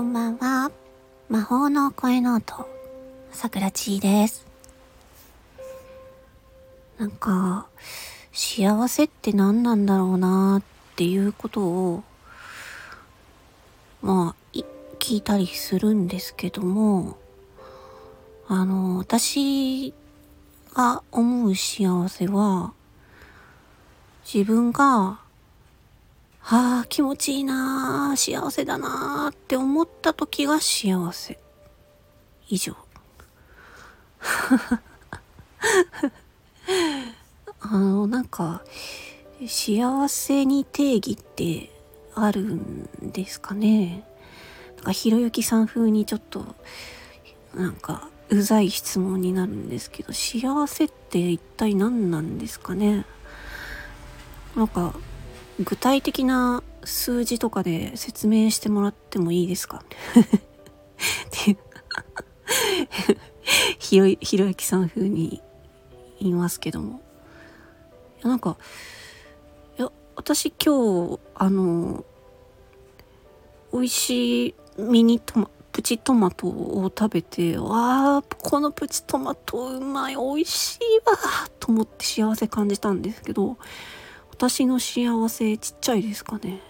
こんばんは。魔法の声の音、さくらちーです。なんか、幸せって何なんだろうなっていうことを、まあ、聞いたりするんですけども、あの、私が思う幸せは、自分がああ、気持ちいいなあ幸せだなあって思った時が幸せ。以上。あの、なんか、幸せに定義ってあるんですかね。なんか、ひろゆきさん風にちょっと、なんか、うざい質問になるんですけど、幸せって一体何なんですかね。なんか、具体的な数字とかで説明してもらってもいいですか？っていうひろひろゆきさん風に言いますけども。いやなんかいや私今日あの美味しいミニトマプチトマトを食べてわあこのプチトマトうまい美味しいわと思って幸せ感じたんですけど私の幸せちっちゃいですかね。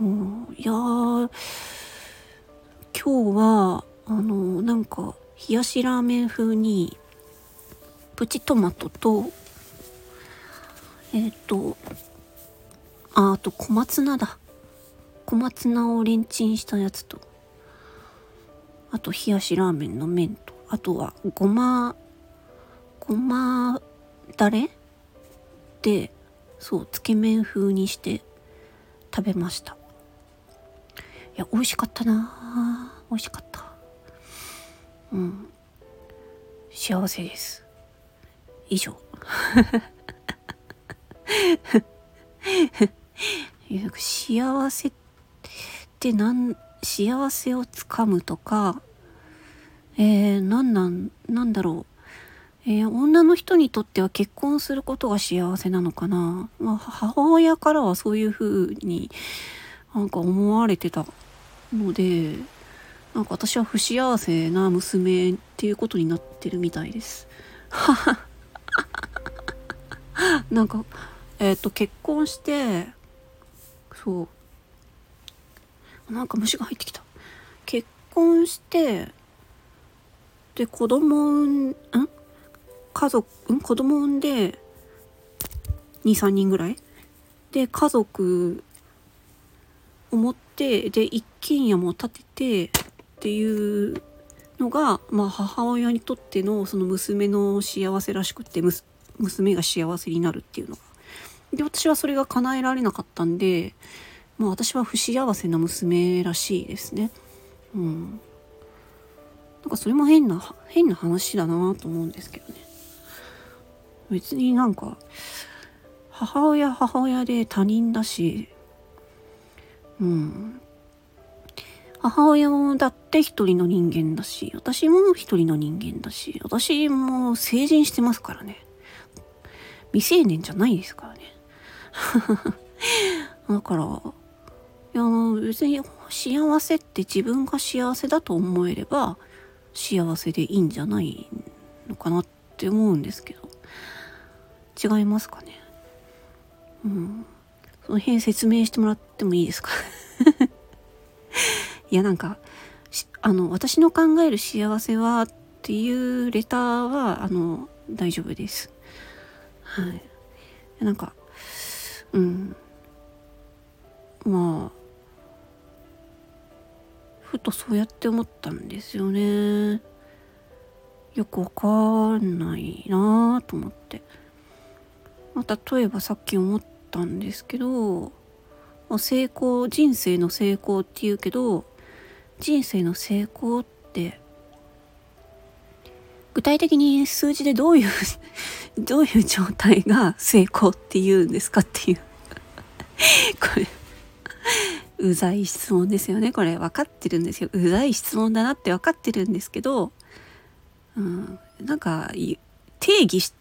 うん、いや今日はあのなんか冷やしラーメン風にプチトマトとえっ、ー、とああと小松菜だ小松菜をレンチンしたやつとあと冷やしラーメンの麺とあとはごまごまだれでそうつけ麺風にして食べました。いや美味しかったな。美味しかった。うん。幸せです。以上。幸せって何幸せをつかむとかえー、何なんなんだろう。えー、女の人にとっては結婚することが幸せなのかな、まあ、母親からはそういう風になんか思われてたのでなんか私は不幸せな娘っていうことになってるみたいです。なんかえっ、ー、と結婚してそう。なんか虫が入ってきた。結婚してで子供んん家族、ん？子供産んで、2、3人ぐらい？で、家族を持って、で、一軒家も建ててっていうのが、まあ母親にとってのその娘の幸せらしくって娘が幸せになるっていうのが。で、私はそれが叶えられなかったんで、まあ私は不幸せな娘らしいですね。うん。なんかそれも変な、変な話だなと思うんですけどね。別になんか母親母親で他人だしうん。母親だって一人の人間だし私も一人の人間だし私も成人してますからね。未成年じゃないですからね。だからいや別に幸せって自分が幸せだと思えれば幸せでいいんじゃないのかなって思うんですけど違いますかね。うん。その辺説明してもらってもいいですか？いやなんかあの私の考える幸せはっていうレターはあの大丈夫です。はい。なんかうん。まあふとそうやって思ったんですよね。よくわかんないなと思って。ま、例えばさっき思ったんですけど、成功人生の成功っていうけど人生の成功って具体的に数字でどういう どういう状態が成功っていうんですかっていう。これうざい質問ですよね。これ分かってるんですよ。うざい質問だなって分かってるんですけど、うん、なんか定義し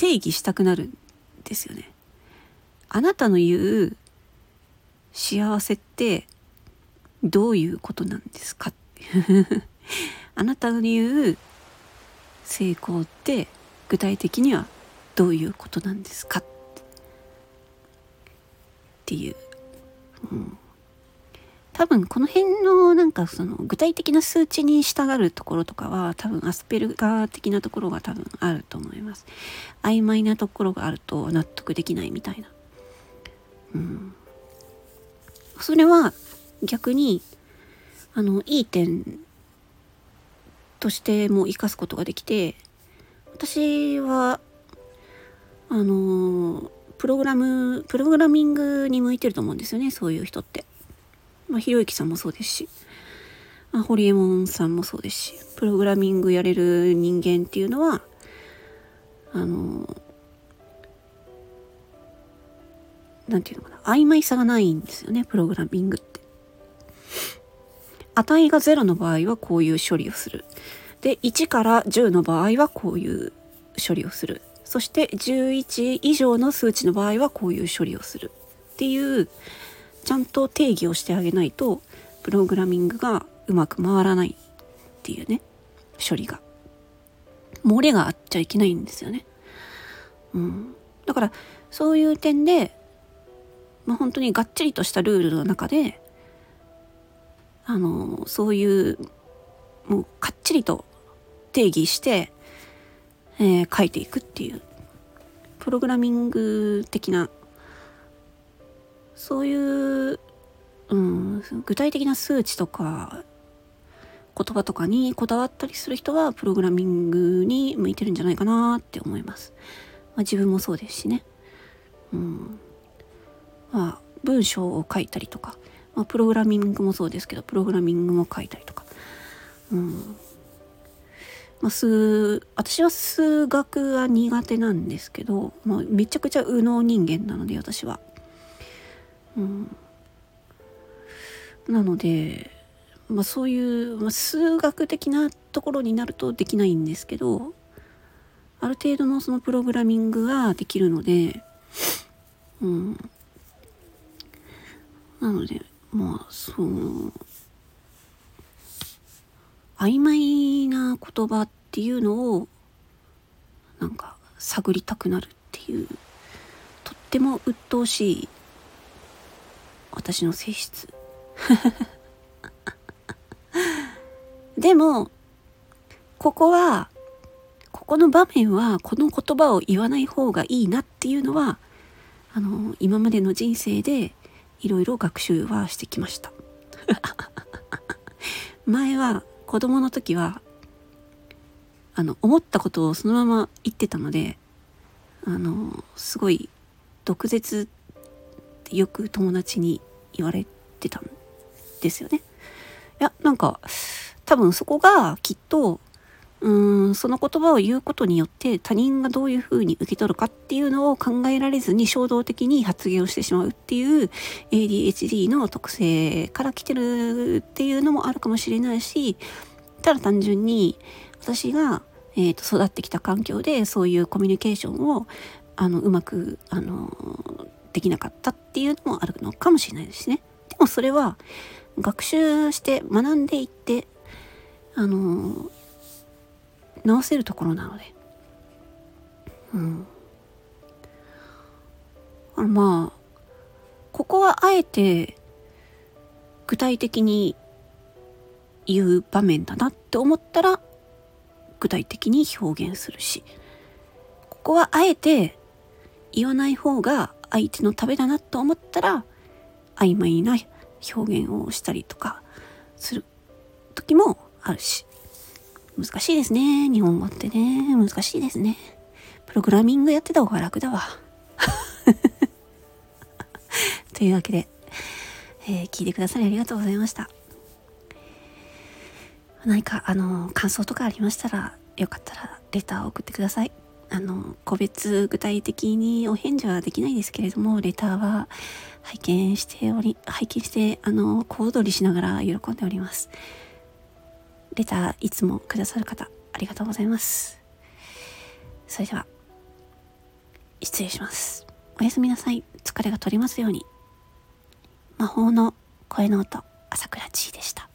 定義したくなるんですよね。あなたの言う幸せってどういうことなんですか？あなたの言う成功って具体的にはどういうことなんですか？っていう、うん、多分この辺のなんかその具体的な数値に従うところとかは多分アスペルガー的なところが多分あると思います。曖昧なところがあると納得できないみたいな。うん。それは逆にあのいい点としても生かすことができて私はあのプログラムプログラミングに向いてると思うんですよねそういう人って。まあ、ひろゆきさんもそうですし、まあ、ホリエモンさんもそうですし、プログラミングやれる人間っていうのは、あの、なんていうのかな、曖昧さがないんですよね、プログラミングって。値が0の場合はこういう処理をする。で、1から10の場合はこういう処理をする。そして11以上の数値の場合はこういう処理をする。っていうちゃんと定義をしてあげないとプログラミングがうまく回らないっていうね処理が漏れがあっちゃいけないんですよね。うん、だからそういう点で、まあ、本当にがっちりとしたルールの中であのそういうもうかっちりと定義して、えー、書いていくっていうプログラミング的なそういう、うん、具体的な数値とか言葉とかにこだわったりする人はプログラミングに向いてるんじゃないかなって思います。まあ、自分もそうですしね。うん。まあ、文章を書いたりとか、まあ、プログラミングもそうですけど、プログラミングも書いたりとか。うん。まあ、数、私は数学は苦手なんですけど、まあ、めちゃくちゃ右脳人間なので、私は。うん、なので、まあ、そういう、まあ、数学的なところになるとできないんですけどある程度のそのプログラミングができるので、うん、なのでまあその曖昧な言葉っていうのをなんか探りたくなるっていうとっても鬱陶しい私の性質。でもここはここの場面はこの言葉を言わない方がいいなっていうのはあの今までの人生でいろいろ学習はしてきました。前は子供の時はあの思ったことをそのまま言ってたのであのすごい毒舌ってよく友達に言われてたんですよね。いや、なんか、多分そこがきっと、うーん、その言葉を言うことによって他人がどういうふうに受け取るかっていうのを考えられずに衝動的に発言をしてしまうっていう ADHD の特性から来てるっていうのもあるかもしれないし、ただ単純に私が、えー、と育ってきた環境でそういうコミュニケーションをあのうまくあのできなかったっていうのもあるのかもしれないですね。でもそれは学習して学んでいってあの直せるところなので。うん。あまあここはあえて具体的に言う場面だなって思ったら具体的に表現するしここはあえて言わない方が相手のためだなと思ったら曖昧な表現をしたりとかする時もあるし。難しいですね。日本語ってね。難しいですね。プログラミングやってた方が楽だわ。というわけで、えー、聞いてくださりありがとうございました。何かあの感想とかありましたらよかったらレターを送ってください。あの個別具体的にお返事はできないですけれどもレターは拝見しており拝見してあの小躍りしながら喜んでおります。レターいつもくださる方ありがとうございます。それでは失礼します。おやすみなさい。疲れが取れますように。魔法の声の音朝倉千恵でした。